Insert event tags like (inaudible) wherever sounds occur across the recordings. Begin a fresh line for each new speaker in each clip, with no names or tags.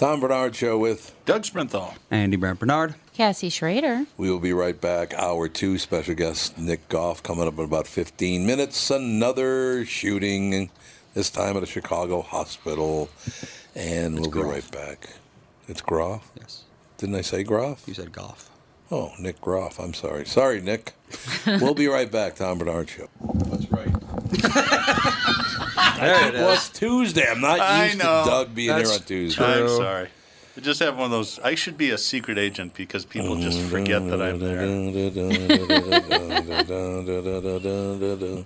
Tom Barnard Show with
Doug Sprinthal.
Andy Brant Barnard.
Cassie Schrader.
We will be right back. Hour two, special guest Nick Goff coming up in about 15 minutes. Another shooting, this time at a Chicago hospital. And we'll be right back. It's Groff?
Yes.
Didn't I say Groff?
You said Goff.
Oh, Nick Groff. I'm sorry. Sorry, Nick. (laughs) we'll be right back. Tom Barnard Show. That's right. (laughs)
There it
It was Tuesday. I'm not
I
used
know.
to Doug being
That's
here on Tuesday.
I'm sorry. I just have one of those. I should be a secret agent because people just forget that I'm there.
there.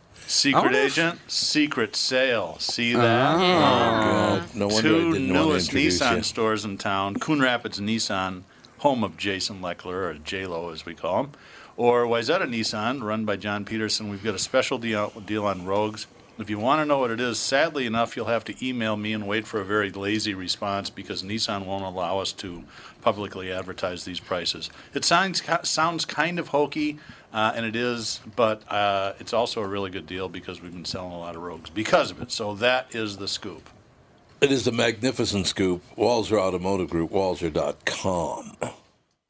(laughs)
Secret
wonder if-
agent, secret sale. See ah. that?
Oh, God, no wonder I
Two
didn't want to
newest
introduce
Nissan
you.
stores in town: Coon Rapids Nissan, home of Jason Leckler or J Lo as we call him, or Wayzata Nissan, run by John Peterson. We've got a special deal, deal on Rogues. If you want to know what it is, sadly enough, you'll have to email me and wait for a very lazy response because Nissan won't allow us to publicly advertise these prices. It sounds sounds kind of hokey, uh, and it is, but uh, it's also a really good deal because we've been selling a lot of Rogues because of it. So that is the scoop.
It is the magnificent scoop. Walser Automotive Group, Walser.com.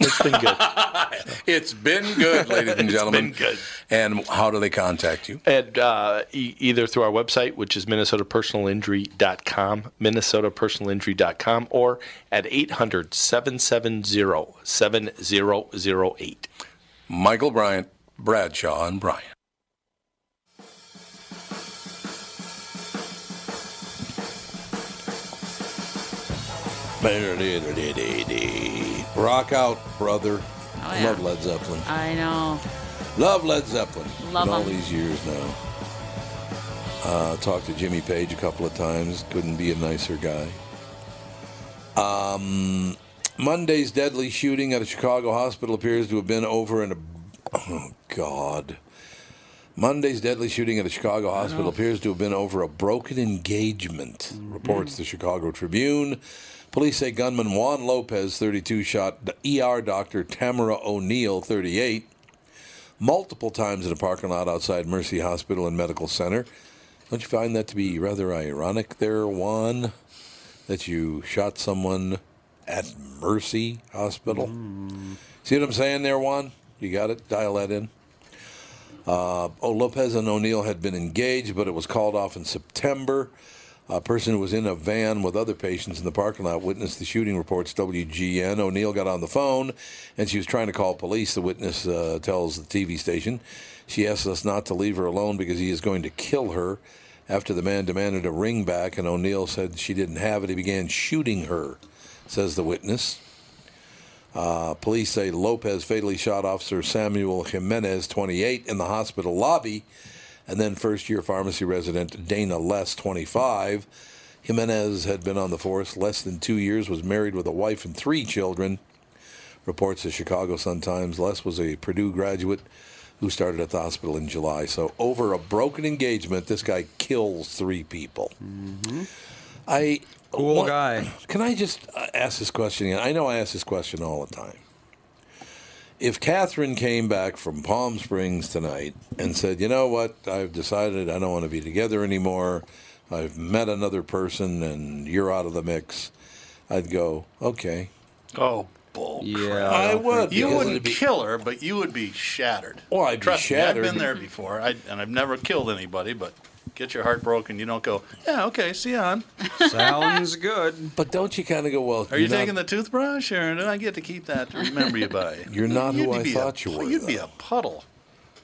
It's been good. (laughs)
It's been good, ladies and (laughs)
It's
gentlemen.
been good.
And how do they contact you?
And uh, e- either through our website, which is minnesotapersonalinjury.com, minnesotapersonalinjury.com, or at 800-770-7008.
Michael Bryant, Bradshaw, and Bryant. Rock out, brother.
Oh,
I
yeah.
Love Led Zeppelin.
I know.
Love Led Zeppelin.
Love
all these years now. Uh, talked to Jimmy Page a couple of times. Couldn't be a nicer guy. Um, Monday's deadly shooting at a Chicago hospital appears to have been over in a. Oh God. Monday's deadly shooting at a Chicago hospital appears to have been over a broken engagement, reports the Chicago Tribune. Police say gunman Juan Lopez, 32, shot ER doctor Tamara O'Neal, 38, multiple times in a parking lot outside Mercy Hospital and Medical Center. Don't you find that to be rather ironic there, Juan, that you shot someone at Mercy Hospital? See what I'm saying there, Juan? You got it? Dial that in. Uh, oh, Lopez and O'Neal had been engaged, but it was called off in September. A person who was in a van with other patients in the parking lot witnessed the shooting, reports WGN. O'Neal got on the phone and she was trying to call police, the witness uh, tells the TV station. She asked us not to leave her alone because he is going to kill her After the man demanded a ring back and O'Neal said she didn't have it, he began shooting her, says the witness. Uh, police say Lopez fatally shot Officer Samuel Jimenez, 28, in the hospital lobby, and then first year pharmacy resident Dayna Less, 25. Jimenez had been on the force less than two years, was married with a wife and three children. Reports the Chicago Sun Times. Less was a Purdue graduate who started at the hospital in July. So, over a broken engagement, this guy kills three people. I
Cool
what-
guy.
Can I just uh, ask this question again? I know I ask this question all the time. If Catherine came back from Palm Springs tonight and said, "You know what? I've decided I don't want to be together anymore. I've met another person, and you're out of the mix," I'd go, "Okay."
Oh, bull.
Yeah.
I would.
You wouldn't
be-
kill her, but you would be shattered.
Well, I'd be
Trust
shattered.
Me, I've been there before, I, and I've never killed anybody. But get your heart broken. You don't go. Yeah, okay. See you on. (laughs)
Sounds good.
But don't you kind of go, "Well,
Are you taking
not,
the toothbrush, or do I get to keep that to remember you by? (laughs)
You're not who
You'd
I
be
thought
a,
you were,
You'd be
though.
a puddle.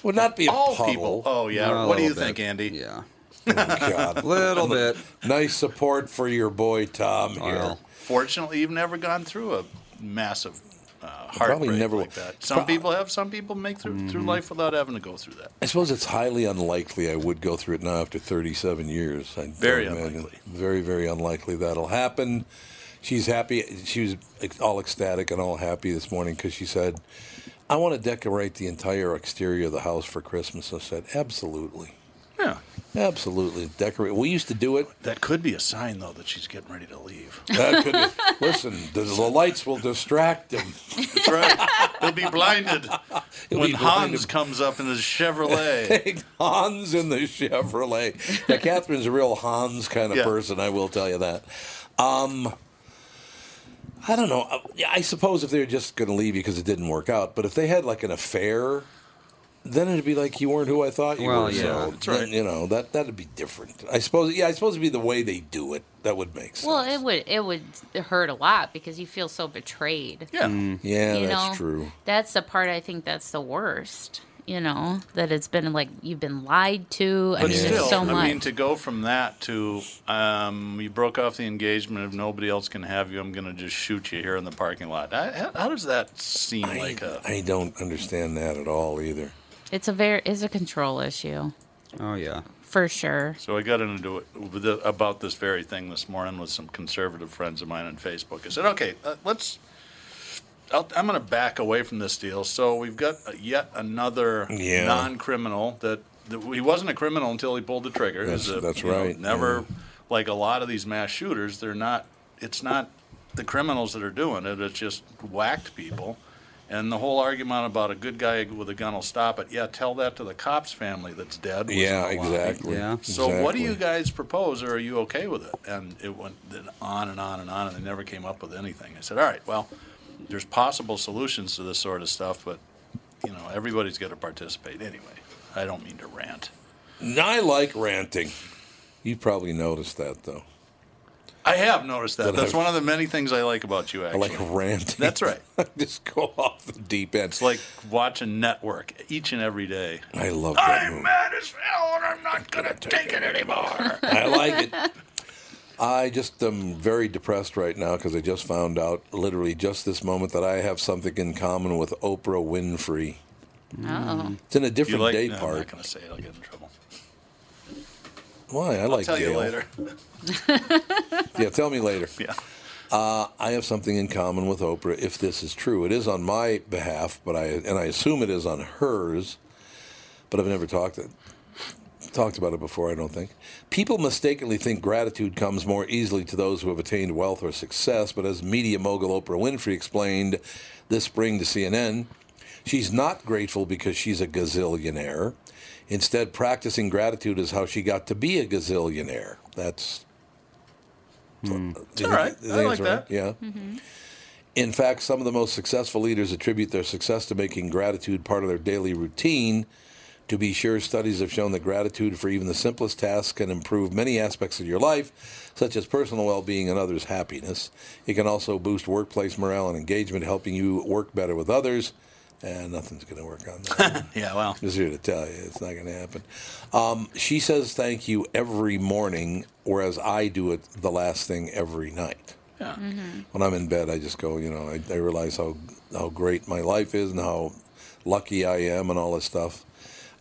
would not be a
All
puddle."
people. Oh yeah.
A
what do you
little
think,
bit.
Andy?
Yeah.
Oh, God. (laughs)
Little bit.
nice support for your boy Tom here.
Well,
Fortunately, you've never gone through a massive uh,
Probably never
like that. Some
Pro-
people have. Some people make through through life without having to go through that.
I suppose it's highly unlikely I would go through it now after 37 years. I
Very unlikely.
Very, very unlikely that'll happen. She's happy. She was all ecstatic and all happy this morning because she said, I want to decorate the entire exterior of the house for Christmas. I said, absolutely.
Yeah.
Absolutely. Decorate. We used to do it.
That could be a sign, though, that she's getting ready to leave.
That could be, (laughs) listen, the, the lights will distract them.
That's right. He'll be blinded (laughs)
He'll
when
be
Hans
blinded.
comes up in his Chevrolet. (laughs)
Hans in the Chevrolet. Yeah, Catherine's a real Hans kind of
Yeah.
person. I will tell you that. Um, I don't know. Uh, I suppose if they're just going to leave you because it didn't work out, but if they had like an affair, then it'd be like you weren't who I thought you
Well,
were.
yeah,
so
that's right.
then, you know that that'd be different. I suppose. Yeah, I suppose it'd be the way they do it that would make sense.
Well, it would it would hurt a lot because you feel so betrayed.
Yeah.
yeah,
you
that's
know,
true.
That's the part I think that's the worst. You know that it's been like you've been lied to. I
But
mean,
still,
so much.
I mean, to go from that to um, you broke off the engagement. If nobody else can have you, I'm going to just shoot you here in the parking lot. I, how, how does that seem
I,
like a?
I don't understand that at all either.
It's a very it's a control issue
oh yeah.
for sure.
So I got into it with the, about this very thing this morning with some conservative friends of mine on Facebook. I said, okay, uh, let's. I'll, I'm going to back away from this deal. So we've got uh, yet another
Yeah.
non-criminal that, that he wasn't a criminal until he pulled the trigger. He was
That's-
a-
that's
you know,
right,
never
yeah.
like a lot of these mass shooters. They're not. It's not the criminals that are doing it. It's just whacked people. And the whole argument about a good guy with a gun will stop it. Yeah, tell that to the cops' family that's dead. was
Yeah,
on the
exactly.
Yeah.
So what do you guys propose, or are you okay with it? And it went on and on and on, and they never came up with anything. I said, all right, well, there's possible solutions to this sort of stuff, but you know, everybody's got to participate anyway. I don't mean to rant.
I like ranting. You probably noticed that though.
I have noticed that.
That
That's
I've-
one of the many things I like about you.
Actually, I
Actually,
like ranting.
That's right. (laughs)
Just go off the deep end.
It's like watching Network each and every day.
I love that I'm movie.
mad as hell, and I'm not gonna take it anymore. (laughs)
I like it. I just am very depressed right now because I just found out, literally just this moment, that I have something in common with Oprah Winfrey.
Oh,
It's in a different
like?
day
no, I'm
part.
not gonna say it. I'll get in trouble.
Why? I
I'll
like
tell you later. (laughs)
Yeah, tell me later. (laughs)
Yeah.
Uh, I have something in common with Oprah. If this is true, it is on my behalf, but I and I assume it is on hers. But I've never talked it, talked about it before. I don't think people mistakenly think gratitude comes more easily to those who have attained wealth or success. But as media mogul Oprah Winfrey explained this spring to CNN, she's not grateful because she's a gazillionaire. Instead, practicing gratitude is how she got to be a gazillionaire. That's hmm.
It's all right. I like that.
Yeah. Mm-hmm. In fact, some of the most successful leaders attribute their success to making gratitude part of their daily routine. To be sure, studies have shown that gratitude for even the simplest tasks can improve many aspects of your life, such as personal well being and others' happiness. It can also boost workplace morale and engagement, helping you work better with others. And nothing's going to work on that. (laughs)
Yeah, well,
Just here to tell you, it's not going to happen. Um, she says thank you every morning, whereas I do it the last thing every night.
yeah. Mm-hmm. Mm-hmm.
When I'm in bed, I just go, you know, I, I realize how how great my life is and how lucky I am and all this stuff.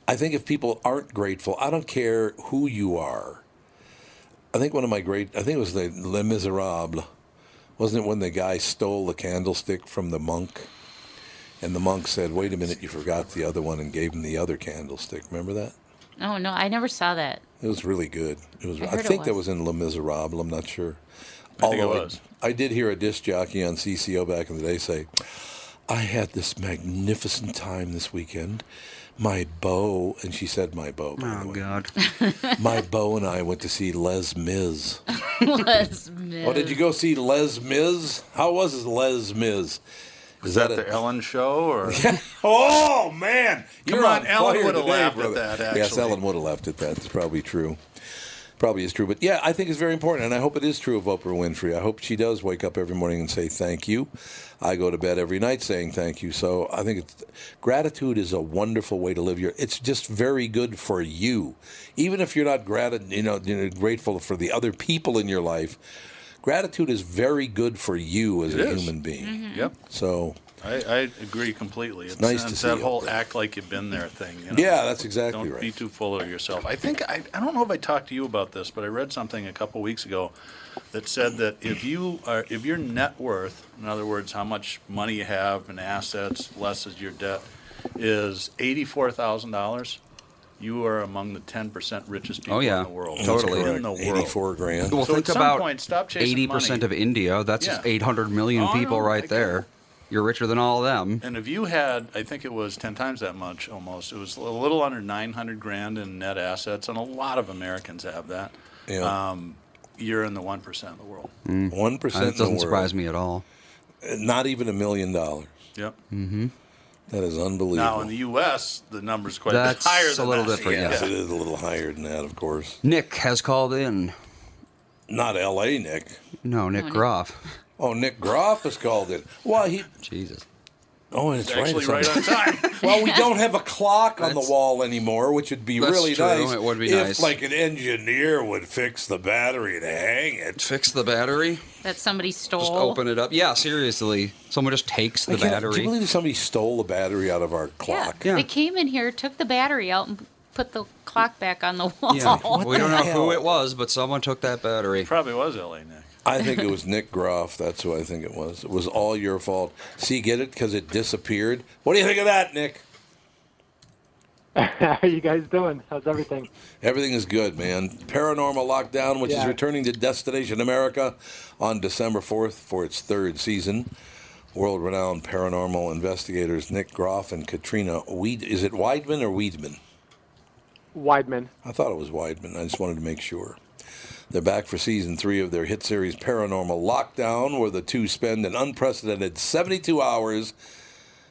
I think if people aren't grateful, I don't care who you are. I think one of my great, I think it was the Les Miserables, wasn't it when the guy stole the candlestick from the monk? And the monk said, wait a minute, you forgot the other one and gave him the other candlestick. Remember that?
Oh no, I never saw that.
It was really good. It was.
I
I,
heard it
think that
was.
was in Les Miserables. I'm not sure.
I think it was.
I, did hear a disc jockey on CCO back in the day say, "I had this magnificent time this weekend. My beau and she said my beau. By the
Oh
way.
God. (laughs)
My beau and I went to see Les Mis. (laughs)
Les Mis.
Oh, did you go see Les Mis? How was Les Mis? Is
that
a-
the Ellen show or? (laughs)
Oh man,
Come
You're
on, Ellen would've
today,
laughed at that,
Yes. Ellen would have laughed at that. It's probably true. Probably is true. But yeah, I think it's very important, and I hope it is true of Oprah Winfrey. I hope she does wake up every morning and say thank you. I go to bed every night saying thank you. So I think it's, gratitude is a wonderful way to live your. It's just very good for you, even if you're not grat- you know, you know, grateful for the other people in your life. Gratitude is very good for you as
It
a
is.
human being. Mm-hmm.
Yep,
So
I, I agree completely. It's,
nice to
it's
see
that
you,
whole
Oprah.
act like you've been there thing. You know?
yeah, that's exactly right.
Don't be too full of yourself. I think I, I don't know if I talked to you about this, but I read something a couple weeks ago that said that if you are if your net worth, in other words, how much money you have in assets less is your debt, is eighty four thousand dollars, you are among the ten percent richest people
Oh, yeah.
in the world.
Totally.
in the world.
Eighty-four grand.
Well,
So
think
at some
about
point, stop chasing
eighty percent
money.
of India. That's
Yeah.
800 million
Oh,
people
know,
right
get
there.
it.
You're richer than all of them.
And if you had, I think it was 10 times that much almost, it was a little under 900 grand in net assets, and a lot of Americans have that.
Yeah.
Um, you're in the 1% of the world.
One percent.
That doesn't surprise me at all.
Not even a million dollars.
Yep.
That is unbelievable.
Now, in the U.S., the number's quite a bit
That's
higher
a
than
little
that.
different,
yes,
yeah.
it is a little higher than that, of course.
Nick has called in.
Not L.A. Nick.
No, Nick
Nick.
Groff.
Oh, Nick Groff has called in. Well, he.
Jesus.
Oh, it's
It's
right.
actually
it's on-
right on time. (laughs)
Well, we don't have a clock on the
That's-
wall anymore, which would be
That's
really
true.
nice.
It would be
if,
nice.
like, an engineer would fix the battery to hang it.
Fix the battery.
That somebody stole.
Just open it up. Yeah, seriously. Someone just takes the
I can't-
battery.
Can you believe somebody stole the battery out of our
Yeah.
clock?
Yeah.
They came in here, took the battery out, and put the clock back on the wall.
Yeah.
What
we don't
the
know
hell?
who it was, but someone took that battery.
Probably was L.A. Nick.
I think it was Nick Groff. That's who I think it was. It was all your fault. See, get it? Because it disappeared. What do you think of that, Nick? (laughs)
How are you guys doing? How's everything?
Everything is good, man. Paranormal Lockdown, which is returning to Destination America on December 4th for its third season. World renowned paranormal investigators Nick Groff and Katrina Weed. Is it Weidman or Weedman?
Weidman.
I thought it was Weidman. I just wanted to make sure. They're back for season three of their hit series Paranormal Lockdown, where the two spend an unprecedented 72 hours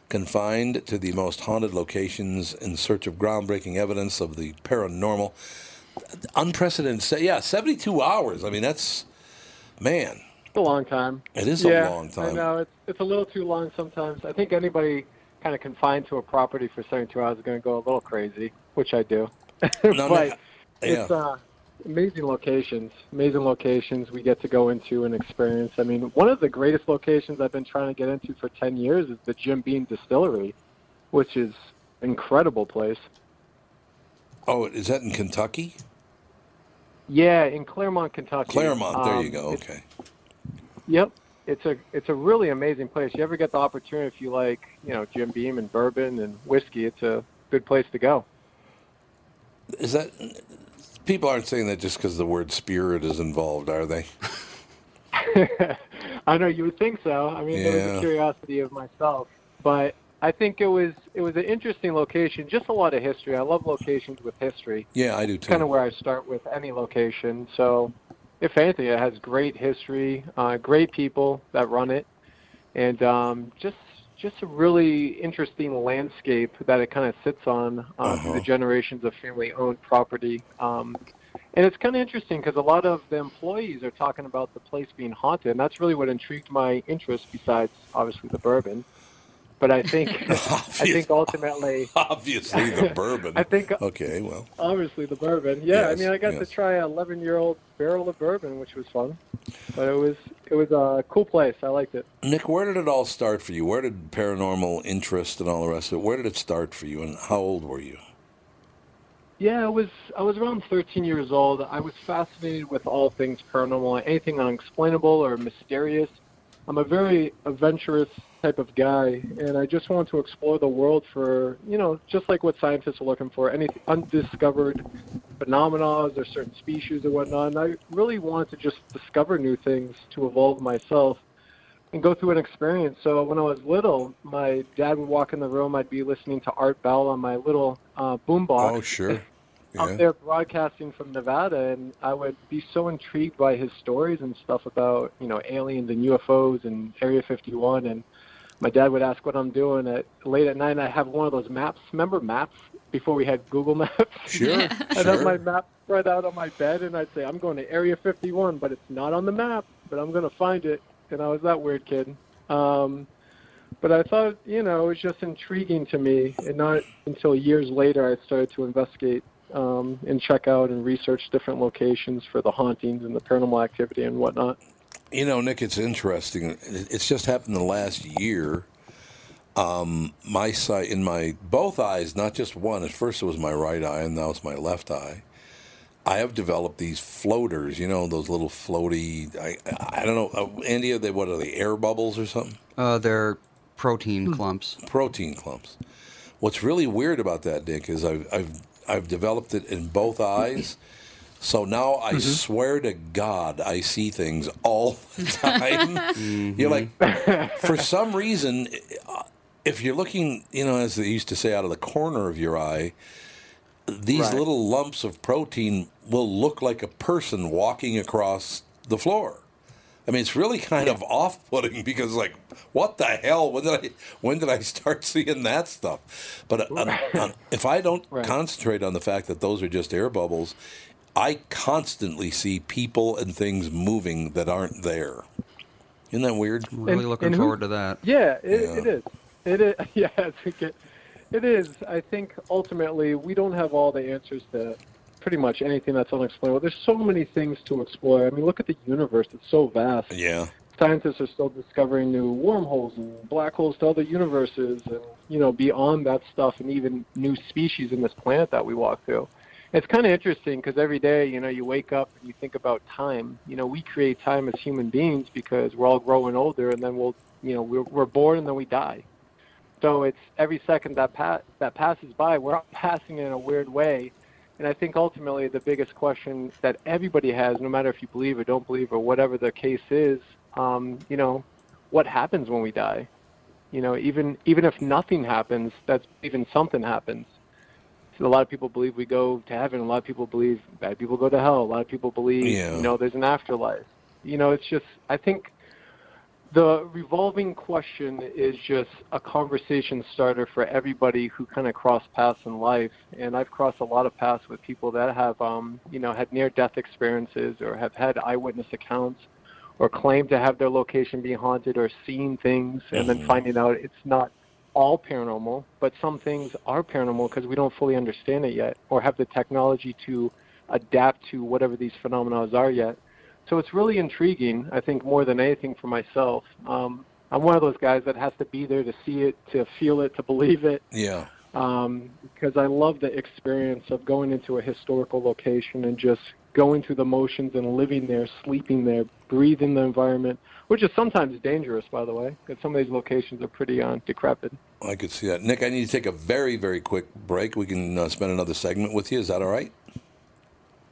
confined to the most haunted locations in search of groundbreaking evidence of the paranormal. Unprecedented, se- yeah, 72 hours. I mean, that's, man,
It's a long time.
it is a
yeah,
long
I
time.
know it's it's a little too long sometimes. I think anybody kind of confined to a property for 72 hours is going to go a little crazy, which I do. (laughs)
No,
but
no,
it's uh, amazing locations. Amazing locations we get to go into and experience. I mean, one of the greatest locations I've been trying to get into for 10 years is the Jim Beam Distillery, which is incredible place.
Oh, is that in Kentucky?
Yeah, in Clermont, Kentucky.
Clermont, there you
Um,
go. Okay.
Yep. It's a it's a really amazing place. You ever get the opportunity if you like, you know, Jim Beam and bourbon and whiskey, it's a good place to go.
Is that, people aren't saying that just because the word spirit is involved, are they? (laughs) (laughs)
I know you would think so. I mean, there was a curiosity of myself, but I think it was it was an interesting location. Just a lot of history. I love locations with history.
Yeah, I do too.
Kind of where I start with any location. So, if anything, it has great history, uh, great people that run it, and um, just just a really interesting landscape that it kind of sits on uh, through the generations of family-owned property. Um, and it's kind of interesting because a lot of the employees are talking about the place being haunted, and that's really what intrigued my interest. Besides, obviously, the bourbon. But I think (laughs) I think ultimately,
Obviously, the (laughs) bourbon.
I think uh,
Okay, well,
obviously the bourbon. Yeah, I mean, I got
yes.
to try an 11 year old barrel of bourbon, which was fun. But it was it was a cool place. I liked it.
Nick, where did it all start for you? Where did paranormal interest and all the rest of it? Where did it start for you, and how old were you?
Yeah, I was I was around 13 years old. I was fascinated with all things paranormal, anything unexplainable or mysterious. I'm a very adventurous type of guy, and I just want to explore the world for you know just like what scientists are looking for, any undiscovered phenomena or certain species or whatnot. And I really wanted to just discover new things to evolve myself and go through an experience. So when I was little, my dad would walk in the room. I'd be listening to Art Bell on my little uh, boombox.
Oh, sure.
Out
Yeah.
there broadcasting from Nevada, and I would be so intrigued by his stories and stuff about you know aliens and UFOs and Area 51. And my dad would ask what I'm doing at late at night. And I have one of those maps. Remember maps before we had Google (laughs) Maps?
Sure, (laughs)
I'd have my map spread out on my bed, and I'd say, I'm going to Area 51, but it's not on the map, but I'm going to find it. And I was that weird kid. Um, but I thought, you know, it was just intriguing to me. And not until years later I started to investigate um, and check out and research different locations for the hauntings and the paranormal activity and whatnot.
You know, Nick, it's interesting. It's just happened the last year. Um, my sight in my both eyes, not just one. At first, it was my right eye, and now it's my left eye. I have developed these floaters. You know, those little floaty. I I don't know, uh, Andy. Are they what are they? Air bubbles or something?
Uh, they're protein clumps.
protein clumps. What's really weird about that, Dick, is I've I've I've developed it in both eyes. So now I mm-hmm. swear to God, I see things all the (laughs) time. You're like, mm-hmm. for some reason, if you're looking, you know, as they used to say, out of the corner of your eye, these
Right.
little lumps of protein will look like a person walking across the floor. I mean, it's really kind of off-putting because, like, what the hell? When did I when did I start (laughs) seeing that stuff? But uh, uh, if I don't (laughs)
Right.
concentrate on the fact that those are just air bubbles, I constantly see people and things moving that aren't there. Isn't that weird?
Really looking
and who-
forward to that.
Yeah, it,
Yeah.
it is. It is. (laughs) Yeah, I think it, it is. I think ultimately we don't have all the answers to pretty much anything that's unexplainable. There's so many things to explore. I mean, look at the universe; it's so vast.
Yeah.
Scientists are still discovering new wormholes and black holes to other universes, and you know, beyond that stuff, and even new species in this planet that we walk through. It's kind of interesting because every day, you know, you wake up and you think about time. You know, we create time as human beings because we're all growing older, and then we'll, you know, we're, we're born and then we die. So it's every second that pa- that passes by, we're all (laughs) passing in a weird way. And I think ultimately the biggest question that everybody has, no matter if you believe or don't believe or whatever the case is, um, you know, what happens when we die? You know, even even if nothing happens, that's even something happens. So a lot of people believe we go to heaven. A lot of people believe bad people go to hell. A lot of people believe,
Yeah.
you know, there's an afterlife. You know, it's just I think the revolving question is just a conversation starter for everybody who kind of cross paths in life. And I've crossed a lot of paths with people that have, um, you know, had near-death experiences or have had eyewitness accounts or claim to have their location be haunted or seen things and then finding out it's not all paranormal, but some things are paranormal because we don't fully understand it yet or have the technology to adapt to whatever these phenomena are yet. So it's really intriguing, I think, more than anything for myself. Um, I'm one of those guys that has to be there to see it, to feel it, to believe it,
Yeah.
um, because I love the experience of going into a historical location and just going through the motions and living there, sleeping there, breathing the environment, which is sometimes dangerous, by the way, because some of these locations are pretty uh, decrepit.
I could see that. Nick, I need to take a very, very quick break. We can uh, spend another segment with you. Is that all right?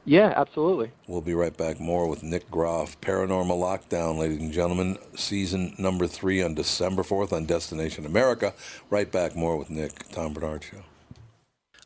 Yeah, absolutely.
We'll be right back more with Nick Groff. Paranormal Lockdown, ladies and gentlemen. Season number three on December 4th on Destination America. Right back more with Nick, Tom Barnard Show.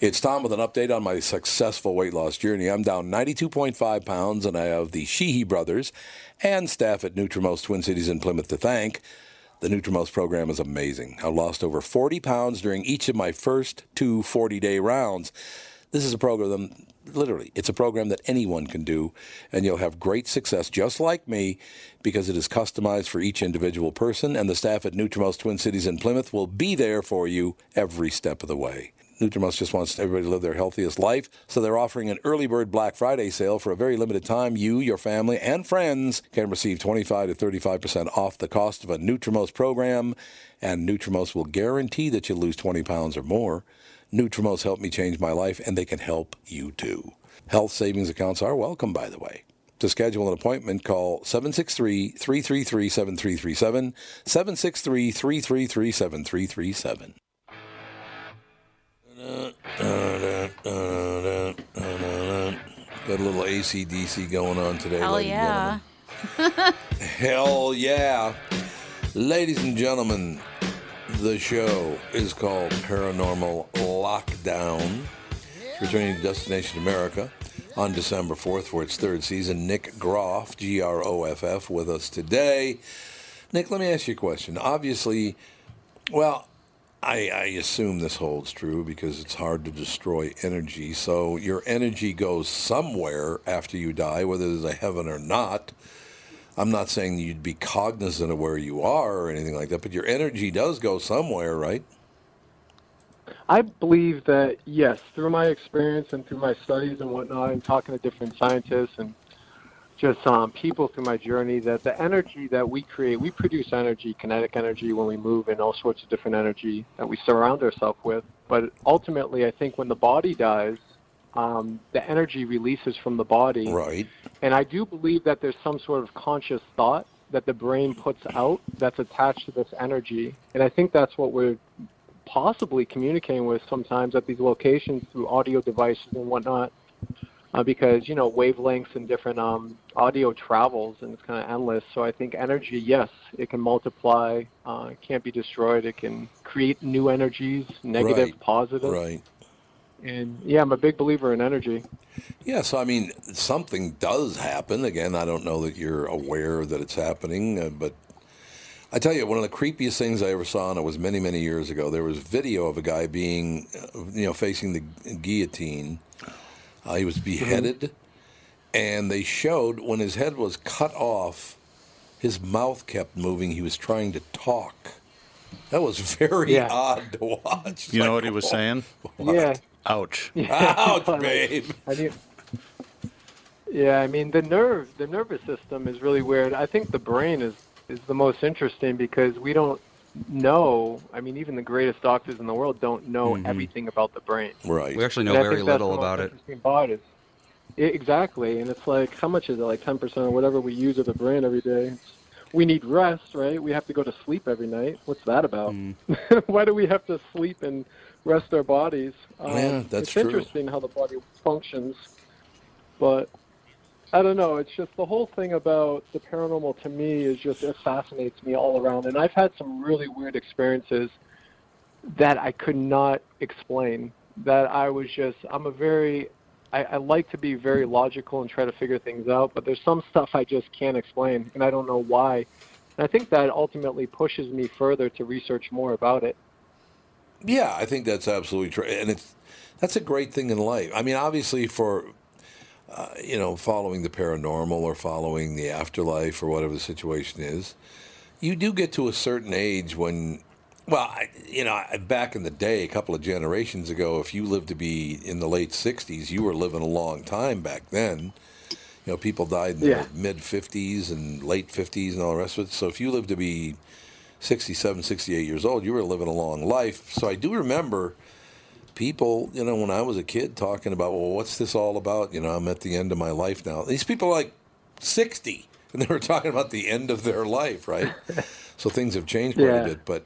It's Tom with an update on my successful weight loss journey. I'm down 92.5 pounds, and I have the Sheehy brothers and staff at Nutrimost Twin Cities in Plymouth to thank. The Nutrimost program is amazing. I lost over 40 pounds during each of my first two 40 day rounds. This is a program, literally, it's a program that anyone can do, and you'll have great success just like me because it is customized for each individual person, and the staff at Nutrimost Twin Cities in Plymouth will be there for you every step of the way. Nutrimost just wants everybody to live their healthiest life, so they're offering an early bird Black Friday sale for a very limited time. You, your family, and friends can receive 25 to 35% off the cost of a Nutrimost program, and Nutrimost will guarantee that you lose 20 pounds or more. Nutrimost helped me change my life, and they can help you too. Health savings accounts are welcome, by the way. To schedule an appointment, call 763 333 7337. 763 333 7337. Got a little ACDC going on today.
Hell yeah. (laughs)
Hell yeah. Ladies and gentlemen, the show is called Paranormal Lockdown. It's returning to Destination America on December 4th for its third season. Nick Groff, G R O F F, with us today. Nick, let me ask you a question. Obviously, well, I, I assume this holds true because it's hard to destroy energy. So your energy goes somewhere after you die, whether there's a heaven or not. I'm not saying you'd be cognizant of where you are or anything like that, but your energy does go somewhere, right?
I believe that yes, through my experience and through my studies and whatnot, and talking to different scientists and just um, people through my journey, that the energy that we create, we produce energy, kinetic energy when we move, and all sorts of different energy that we surround ourselves with. But ultimately, I think when the body dies, um, the energy releases from the body.
Right.
And I do believe that there's some sort of conscious thought that the brain puts out that's attached to this energy. And I think that's what we're possibly communicating with sometimes at these locations through audio devices and whatnot. Uh, because you know wavelengths and different um, audio travels and it's kind of endless. So I think energy, yes, it can multiply, uh, can't be destroyed. It can create new energies, negative,
Right.
positive.
Right.
And yeah, I'm a big believer in energy.
Yeah, so I mean, something does happen. Again, I don't know that you're aware that it's happening, uh, but I tell you, one of the creepiest things I ever saw, and it was many, many years ago. There was video of a guy being, uh, you know, facing the guillotine. Uh, he was beheaded, and they showed when his head was cut off, his mouth kept moving. He was trying to talk. That was (laughs) very
Yeah.
odd to watch. It's
You know what he was saying? (laughs)
Yeah.
Ouch. (laughs)
Ouch, babe.
I do. Yeah, I mean the nerve, the nervous system is really weird. I think the brain is is the most interesting because we don't know. I mean, even the greatest doctors in the world don't know
Mhm.
everything about the brain.
Right.
We actually know
And
very
think that's
little about it.
part is- I- exactly, and it's like how much is it? Like ten percent or whatever we use of the brain every day. It's- we need rest, right? We have to go to sleep every night. What's that about?
Mm. (laughs)
Why do we have to sleep and rest our bodies? Um,
Yeah, that's
it's
true.
interesting how the body functions, but I don't know. It's just the whole thing about the paranormal to me is just it fascinates me all around, and I've had some really weird experiences that I could not explain. That I was just I'm a very I, I like to be very logical and try to figure things out, but there's some stuff I just can't explain, and I don't know why. And I think that ultimately pushes me further to research more about it.
Yeah, I think that's absolutely true, and it's that's a great thing in life. I mean, obviously, for uh, you know, following the paranormal or following the afterlife or whatever the situation is, you do get to a certain age when, well, I, you know, back in the day, a couple of generations ago, if you lived to be in the late '60s, you were living a long time back then. You know, people died in
Yeah.
their mid 50s and late 50s and all the rest of it. So if you lived to be 67, 68 years old, you were living a long life. So I do remember people, you know, when I was a kid talking about, well, what's this all about? You know, I'm at the end of my life now. These people are like 60, (laughs) and they were talking about the end of their life, right? so things have changed quite
Yeah.
a bit. But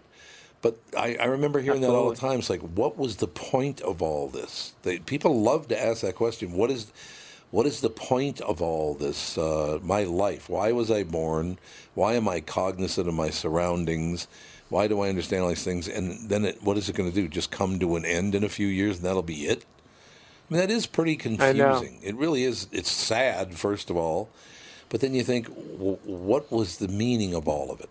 but I, I remember hearing that all the
Absolutely.
time. It's like, what was the point of all this? They, people love to ask that question. What is what is the point of all this? Uh, my life. Why was I born? Why am I cognizant of my surroundings? Why do I understand all these things? And then, it, what is it going to do? Just come to an end in a few years, and that'll be it. I mean, that is pretty confusing. It really is. It's sad, first of all, but then you think, w- what was the meaning of all of it?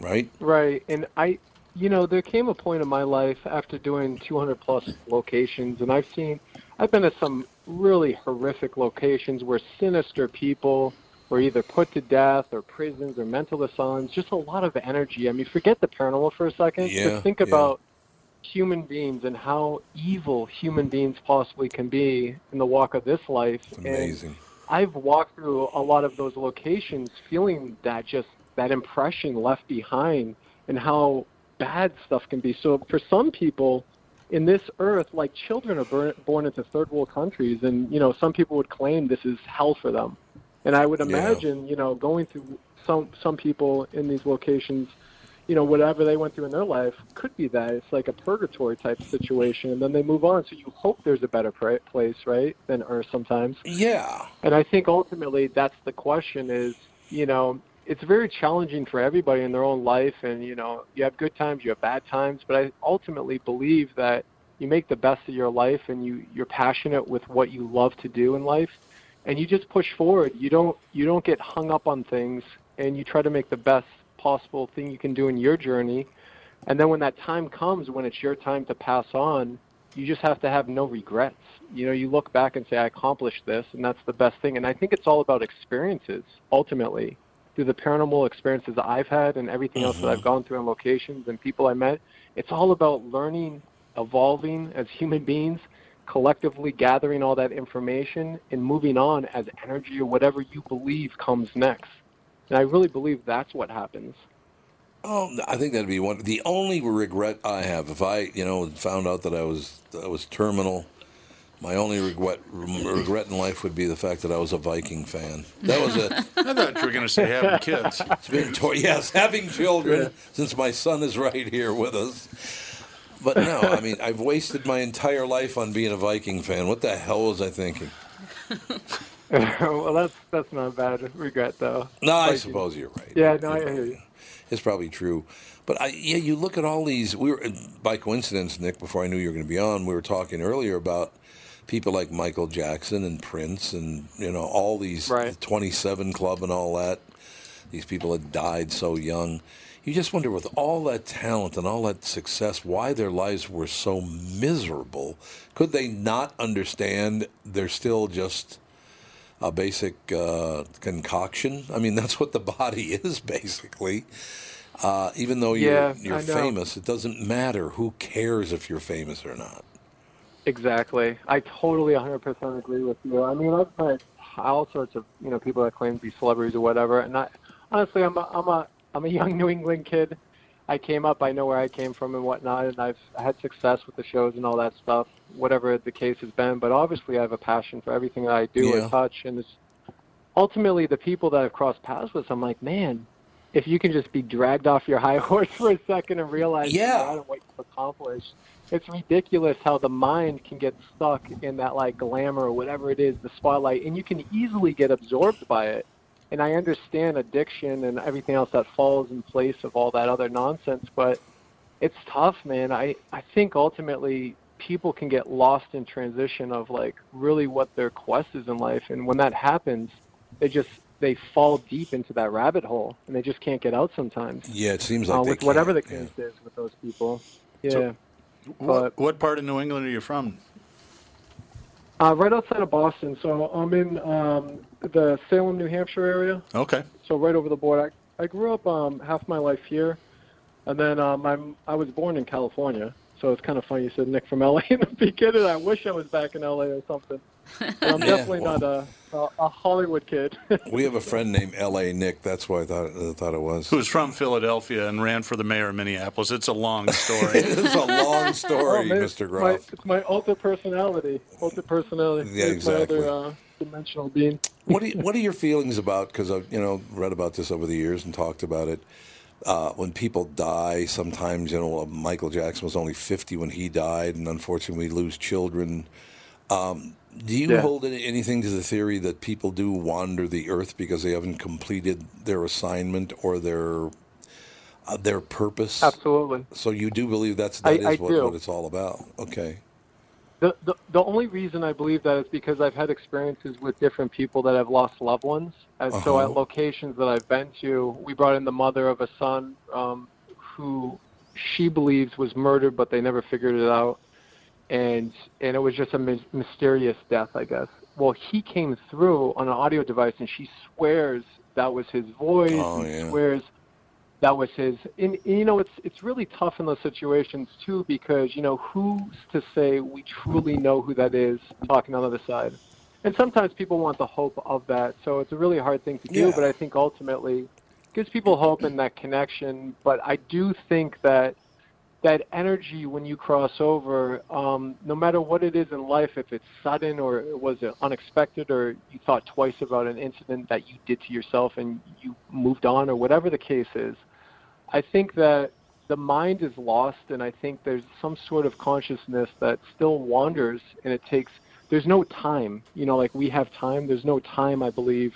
Right?
Right. And I, you know, there came a point in my life after doing 200 plus locations, and I've seen, I've been to some really horrific locations where sinister people were either put to death or prisons or mental asylums, just a lot of energy. I mean, forget the paranormal for a second.
Yeah,
Just think
yeah.
about human beings and how evil human beings possibly can be in the walk of this life.
It's
And
amazing.
I've walked through a lot of those locations feeling that just that impression left behind and how bad stuff can be. So for some people in this earth, like children are born into third world countries and you know some people would claim this is hell for them. And I would
Yeah.
imagine, you know, going through some some people in these locations, you know, whatever they went through in their life could be that. It's like a purgatory type situation and then they move on so you hope there's a better place, right, than earth sometimes.
Yeah.
And I think ultimately that's the question is, you know, it's very challenging for everybody in their own life and, you know, you have good times, you have bad times, but I ultimately believe that you make the best of your life and you you're passionate with what you love to do in life and you just push forward. You don't you don't get hung up on things and you try to make the best possible thing you can do in your journey. And then when that time comes when it's your time to pass on, you just have to have no regrets. You know, you look back and say, I accomplished this, and that's the best thing. And I think it's all about experiences, ultimately. Through the paranormal experiences I've had and everything else that mm-hmm. I've gone through in locations and people I met, it's all about learning, evolving as human beings, collectively gathering all that information and moving on as energy or whatever you believe comes next. And I really believe that's what happens.
Oh, I think that'd be one. The only regret I have, if I, you know, found out that I was I was terminal, my only regret regret in life would be the fact that I was a Viking fan. That was a. (laughs)
I thought you were going to say having kids.
It's been to- yes, having children since my son is right here with us. But no, I mean, I've wasted my entire life on being a Viking fan. What the hell was I thinking? (laughs)
well, that's that's not a bad regret, though.
No, I suppose you're right.
Yeah, no, I hear you.
It's probably true. But I, yeah, you look at all these. We were by coincidence, Nick. Before I knew you were going to be on, we were talking earlier about people like Michael Jackson and Prince, and you know all these
Right.
Twenty Seven Club and all that. These people had died so young. You just wonder, with all that talent and all that success, why their lives were so miserable. Could they not understand they're still just a basic uh, concoction? I mean, (laughs) that's what the body is, basically. Uh, even though you're,
Yeah,
you're famous, it doesn't matter. Who cares if you're famous or not?
Exactly. I totally 100% agree with you. I mean, I've met all sorts of you know people that claim to be celebrities or whatever, and I honestly, I'm a I'm a I'm a young (laughs) New England kid. I came up, I know where I came from and whatnot, and I've had success with the shows and all that stuff, whatever the case has been. But obviously, I have a passion for everything that I do
Yeah.
or touch, and it's ultimately the people that I've crossed paths with. I'm like, man, if you can just be dragged off your high (laughs) horse for a second and realize
Yeah.
And what you've accomplished, it's ridiculous how the mind can get stuck in that like glamour or whatever it is, the spotlight, and you can easily get absorbed by it. And I understand addiction and everything else that falls in place of all that other nonsense, but it's tough, man. I I think ultimately people can get lost in transition of like really what their quest is in life, and when that happens, they just they fall deep into that rabbit hole and they just can't get out sometimes.
Yeah, it seems like
uh, with whatever the
can't,
case is with those people. Yeah.
So- What, what part of New England are you from?
Uh, right outside of Boston. So I'm in um, the Salem, New Hampshire area.
Okay.
So right over the border. I, I grew up um, half my life here, and then um, I'm I was born in California. So it's kind of funny you said Nick from (laughs) LA in the beginning. I wish I was back in LA or something. But I'm (laughs)
Yeah,
definitely
well.
not a, a a Hollywood kid. (laughs)
We have a friend named L.A. Nick. That's why I thought I thought it was.
Who's from Philadelphia and ran for the mayor of Minneapolis. It's a long story.
it's a long story,
Oh, man,
Mr.
it's my, it's my alter personality. Alter personality.
Yeah,
It's my
exactly.
other uh, dimensional being.
What are what are your feelings about? Because I've you know read about this over the years and talked about it. Uh, when people die, sometimes you know Michael Jackson was only fifty when he died, and unfortunately we lose children. Um, do you
Yeah.
hold anything to the theory that people do wander the earth because they haven't completed their assignment or their uh, their purpose?
Absolutely.
So you do believe that's
I-
that is
I
what, what it's all about? Okay.
The, the the only reason I believe that is because I've had experiences with different people that have lost loved ones. And so
Uh-huh.
at locations that I've been to, we brought in the mother of a son um, who she believes was murdered, but they never figured it out, and and it was just a my- mysterious death, I guess. Well, he came through on an audio device, and she swears that was his voice.
Oh,
and
yeah.
Swears that was his. And you know it's it's really tough in those situations too because you know who's to say we truly know who that is talking on the other side? And sometimes people want the hope of that. So it's a really hard thing to do
Yeah.
but i think ultimately it gives people hope in that connection. But i do think that that energy when you cross over um, no matter what it is in life if it's sudden or it was it unexpected or you thought twice about an incident that you did to yourself and you moved on or whatever the case is I think that the mind is lost, and I think there's some sort of consciousness that still wanders, and it takes. There's no time, you know, like we have time. There's no time, I believe.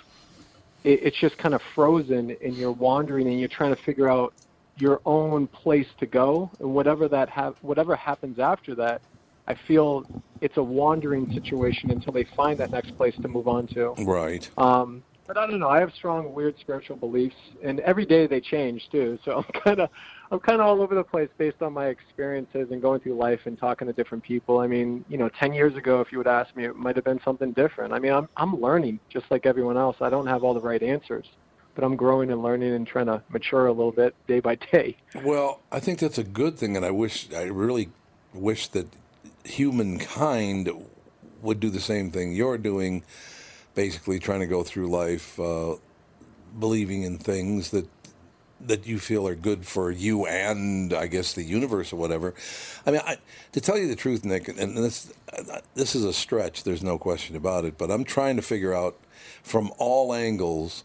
It, it's just kind of frozen, and you're wandering, and you're trying to figure out your own place to go, and whatever that ha- whatever happens after that, I feel it's a wandering situation until they find that next place to move on to.
Right.
Um, but I don't know. I have strong, weird spiritual beliefs, and every day they change too. So I'm kind of, I'm kind of all over the place based on my experiences and going through life and talking to different people. I mean, you know, ten years ago, if you would ask me, it might have been something different. I mean, I'm I'm learning just like everyone else. I don't have all the right answers, but I'm growing and learning and trying to mature a little bit day by day.
Well, I think that's a good thing, and I wish, I really wish that humankind would do the same thing you're doing, basically trying to go through life uh, believing in things that that you feel are good for you and I guess the universe or whatever. I mean, I, to tell you the truth, Nick, and this this is a stretch. There's no question about it. But I'm trying to figure out from all angles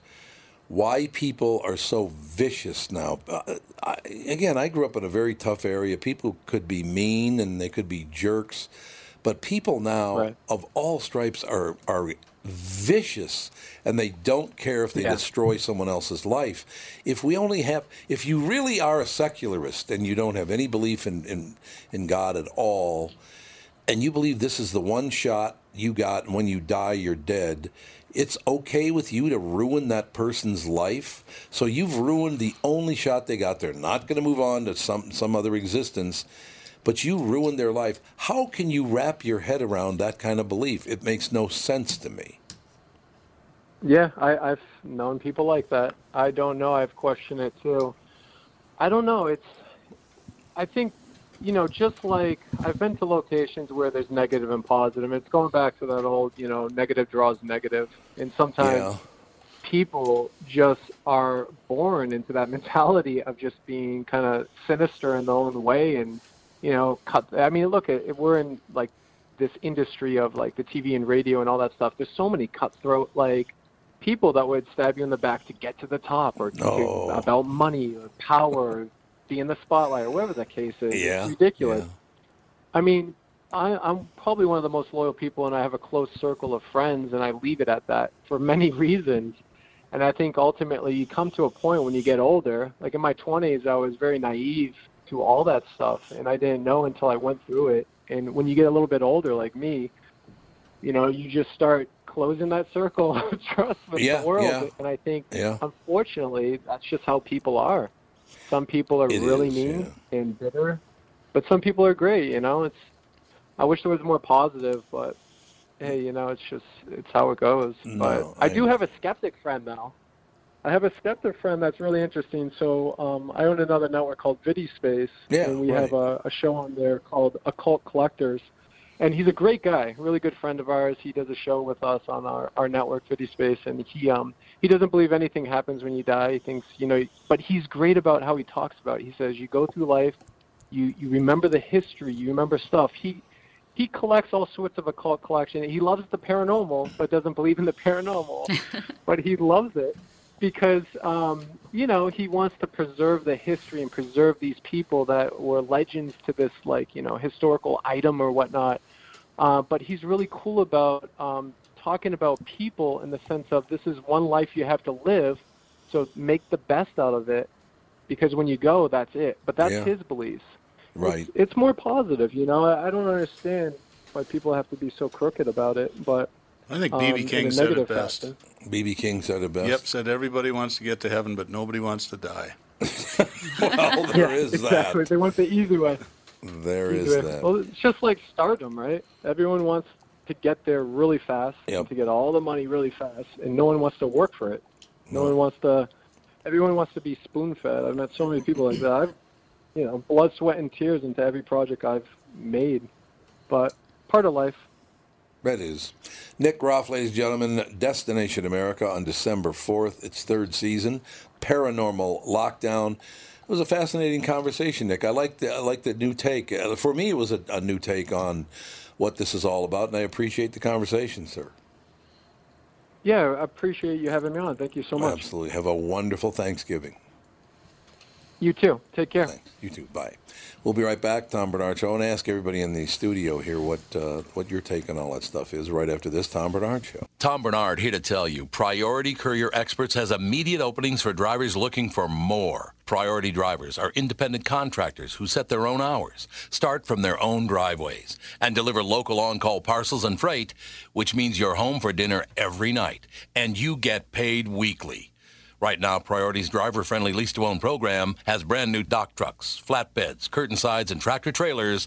why people are so vicious now. Uh, I, again, I grew up in a very tough area. People could be mean and they could be jerks, but people now
Right.
of all stripes are are vicious and they don't care if they
Yeah.
destroy someone else's life. If we only have if you really are a secularist and you don't have any belief in in, in God at all, and you believe this is the one shot you got, and when you die, you're dead, it's okay with you to ruin that person's life. So you've ruined the only shot they got. They're not going to move on to some, some other existence, but you ruined their life. How can you wrap your head around that kind of belief? It makes no sense to me.
Yeah, I, I've known people like that. I don't know. I've questioned it too. I don't know. It's. I think, you know, just like I've been to locations where there's negative and positive. It's going back to that old, you know, negative draws negative. and sometimes
Yeah.
people just are born into that (laughs) mentality of just being kind of sinister in their own way, and you know, cut. I mean, look, we're in like this industry of like the TV and radio and all that stuff. There's so many cutthroat like people that would stab you in the back to get to the top or to
Oh.
about money or power or be in the spotlight or whatever the case is.
Yeah,
It's ridiculous.
yeah.
I mean, I, I'm probably one of the most loyal people, and I have a close circle of friends, and I leave it at that for many (laughs) reasons. And I think ultimately you come to a point when you get older. Like in my 20s, I was very naive to all that stuff, and I didn't know until I went through it. And when you get a little bit older, like me, you know, you just start closing that circle (laughs) of trust with
Yeah,
the world.
yeah.
And I think,
Yeah.
unfortunately, that's just how people are. Some people are
It
really
is,
mean and bitter, but some people are great. You know, it's. I wish there was more positive, but hey, you know, it's just it's how it goes.
No,
but I,
I
do have a skeptic friend though. I have a skeptic friend that's really interesting. So um, I own another network called VidiSpace,
Yeah,
and we
right.
have a, a show on there called Occult Collectors. And he's a great guy, really good friend of ours. He does a show with us on our, our network, VidiSpace, and he um he doesn't believe anything happens when you die. He thinks you know, but he's great about how he talks about it. He says you go through life, you you remember the history, you remember stuff. He he collects all sorts of occult collection. He loves the paranormal, but doesn't believe in the paranormal. (laughs) but he loves it because um, you know he wants to preserve the history and preserve these people that were legends to this like you know historical item or whatnot. Uh, but he's really cool about um, talking about people in the sense of this is one life you have to live, so make the best out of it, because when you go, that's it. But that's
Yeah.
his beliefs.
Right.
It's, it's more positive, you know. I, I don't understand why people have to be so crooked about it, but
I think
um,
BB
in
King said it best.
fashion.
BB King said it best.
Yep, said everybody wants to get to heaven, but nobody wants to die. (laughs)
Well, there is
exactly.
that.
They want the easy way.
There
Easy
is
way.
that.
Well, it's just like stardom, right? Everyone wants to get there really fast,
Yep.
and to get all the money really fast, and no one wants to work for it. No, one wants to. Everyone wants to be spoon-fed. I've met so many people like that. I've, you know, blood, sweat, and tears into every project I've made, but part of life.
That is. Nick Groff, ladies and gentlemen, Destination America on December 4th, its third season, Paranormal Lockdown. It was a fascinating conversation, Nick. I like the, I like the new take. Uh, For me, it was a, a new take on what this is all about, and I appreciate the conversation, sir.
Yeah, I appreciate you having me on. Thank you so much.
Absolutely. Have a wonderful Thanksgiving.
You too. Take care. Thanks.
You too. Bye. We'll be right back, Tom Barnard Show, and ask everybody in the studio here what uh, what your take on all that stuff is right after this Tom Barnard Show.
Tom Barnard here to tell you Priority Courier Experts has immediate openings for drivers looking for more. Priority drivers are independent contractors who set their own hours, start from their own driveways, and deliver local on call parcels and freight, which means you're home for dinner every night, and you get paid weekly. Right now, Priority's driver friendly lease to own program has brand new dock trucks, flatbeds, curtain sides, and tractor trailers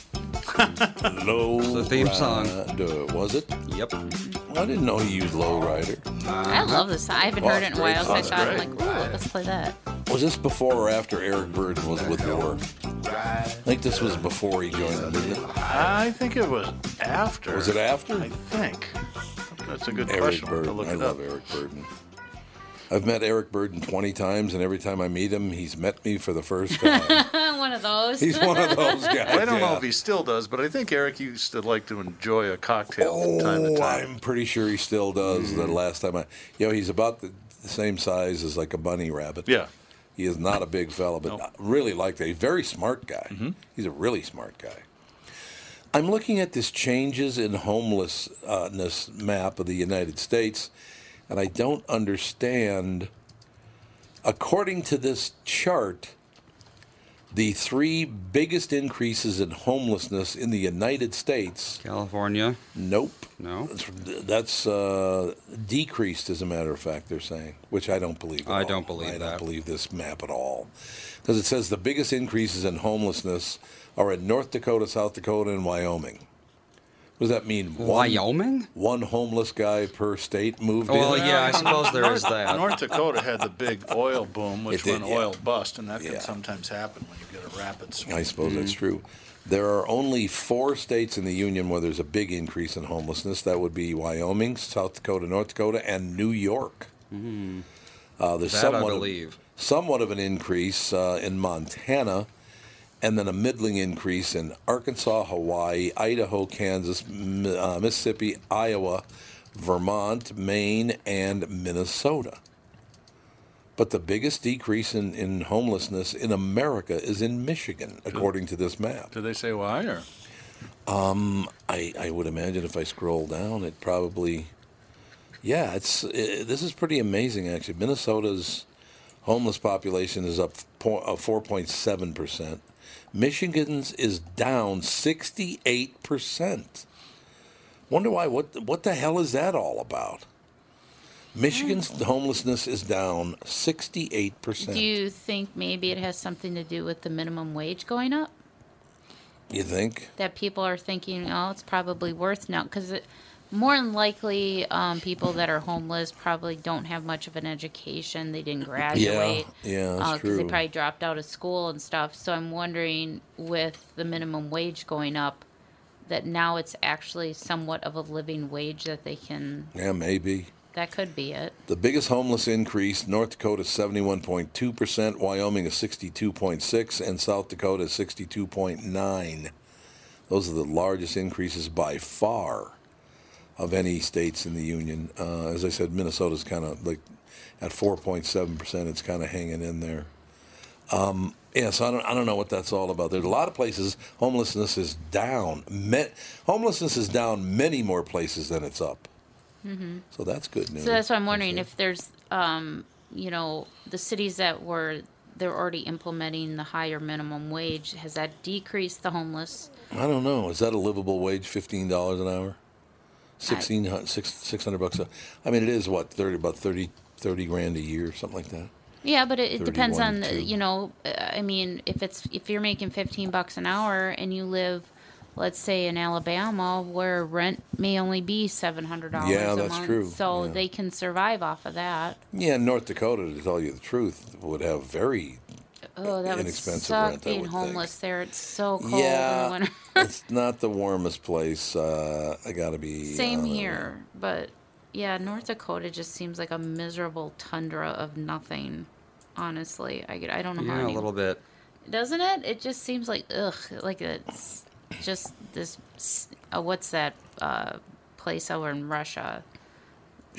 (laughs)
Low
The theme song.
Rider. Was it?
Yep.
I didn't know he used Low Rider.
I love this. I haven't
Oh,
heard it in a
great
while, so I
song.
thought, I'm
Great.
like, ooh, let's play that.
Was this before or after Eric Burdon was with the War? I think this was before he joined them, didn't it?
I think it was after.
Was it after?
I think. That's a good
Eric
question. I'll have to
Burdon.
look
I
it
love
up.
Eric Burdon. I've met Eric Burdon 20 times, and every time I meet him, he's met me for the first (laughs) time.
one of those.
He's one of those (laughs) guys.
I don't know if he still does, but I think Eric used to like to enjoy a cocktail from oh, time to
Oh,
time.
I'm pretty sure he still does. The hmm. last time I, you know, he's about the, the same size as like a bunny rabbit.
Yeah.
He is not a big fella, but I really like that. He's a very smart guy. Mm-hmm. He's a really smart guy. I'm looking at this changes in homelessness map of the United States, and I don't understand. According to this chart, the three biggest increases in homelessness in the United States.
California.
Nope.
No.
That's, uh, decreased, as a matter of fact. They're saying, which I don't believe.
I
all.
don't believe
I don't believe this map at all, because it says the biggest increases in homelessness are in North Dakota, South Dakota, and Wyoming. What does that mean?
Wyoming?
One homeless guy per state moved
Well,
in.
yeah, I suppose there is that.
North Dakota had the big oil boom, which
It did,
went
yeah.
oil bust, and that
Yeah.
can sometimes happen when you get a rapid swing.
I suppose that's
Mm-hmm.
true. There are only four states in the union where there's a big increase in homelessness. That would be Wyoming, South Dakota, North Dakota, and New York. Uh, there's
That I
somewhat
believe.
Of, somewhat of an increase uh, in Montana, and then a middling increase in Arkansas, Hawaii, Idaho, Kansas, uh, Mississippi, Iowa, Vermont, Maine, and Minnesota. But the biggest decrease in, in homelessness in America is in Michigan, according to this map.
Do they say why? Or
Um, I, I would imagine if I scroll down, it probably, yeah, it's i this is pretty amazing actually. Minnesota's homeless population is up po- uh, 4.7 percent. Michigan's is down 68 percent. Wonder why? What what the hell is that all about? Michigan's hmm. homelessness is down 68 percent.
Do you think maybe it has something to do with the minimum wage going up?
You think?
That people are thinking, oh, it's probably worth now because more than likely, um, people that are homeless probably don't have much of an education. They didn't graduate.
yeah, that's
because they probably dropped out of school and stuff. So I'm wondering, with the minimum wage going up, that now it's actually somewhat of a living wage that they can.
Yeah, maybe.
That could be it.
The biggest homeless increase, North Dakota 71.2%, Wyoming is 62.6 and South Dakota 62.9. Those are the largest increases by far of any states in the union. Uh, as I said, Minnesota's kind of like at 4.7%, it's kind of hanging in there. Um, yeah, so I don't, I don't know what that's all about. There's a lot of places homelessness is down. Me- homelessness is down many more places than it's up.
hmm
So that's good news.
So that's why I'm wondering if there's, um, you know, the cities that were they're already implementing the higher minimum wage. Has that decreased the homeless?
I don't know. Is that a livable wage? Fifteen dollars an hour, sixteen hundred six six hundred bucks. A, I mean, it is what thirty about 30, 30 grand a year, something like that.
Yeah, but it, it depends on the- you know. uh, I mean, if it's if you're making 15 bucks an hour and you live, let's say in Alabama, where rent may only be seven hundred dollars
Yeah,
a
that's
month,
true.
so
Yeah.
they can survive off of that.
Yeah, North Dakota, to tell you the truth, would have very
Oh, that would
inexpensive
suck
rent.
Being
would think.
homeless there. It's so cold
Yeah,
in the winter. (laughs)
it's not the warmest place. Uh, I got to be
Same
uh,
here, but yeah, North Dakota just seems like a miserable tundra of nothing. Honestly, I I don't know how.
Yeah, a little bit.
Doesn't it? It just seems like ugh, like it's just this. Uh, what's that uh, place over in Russia?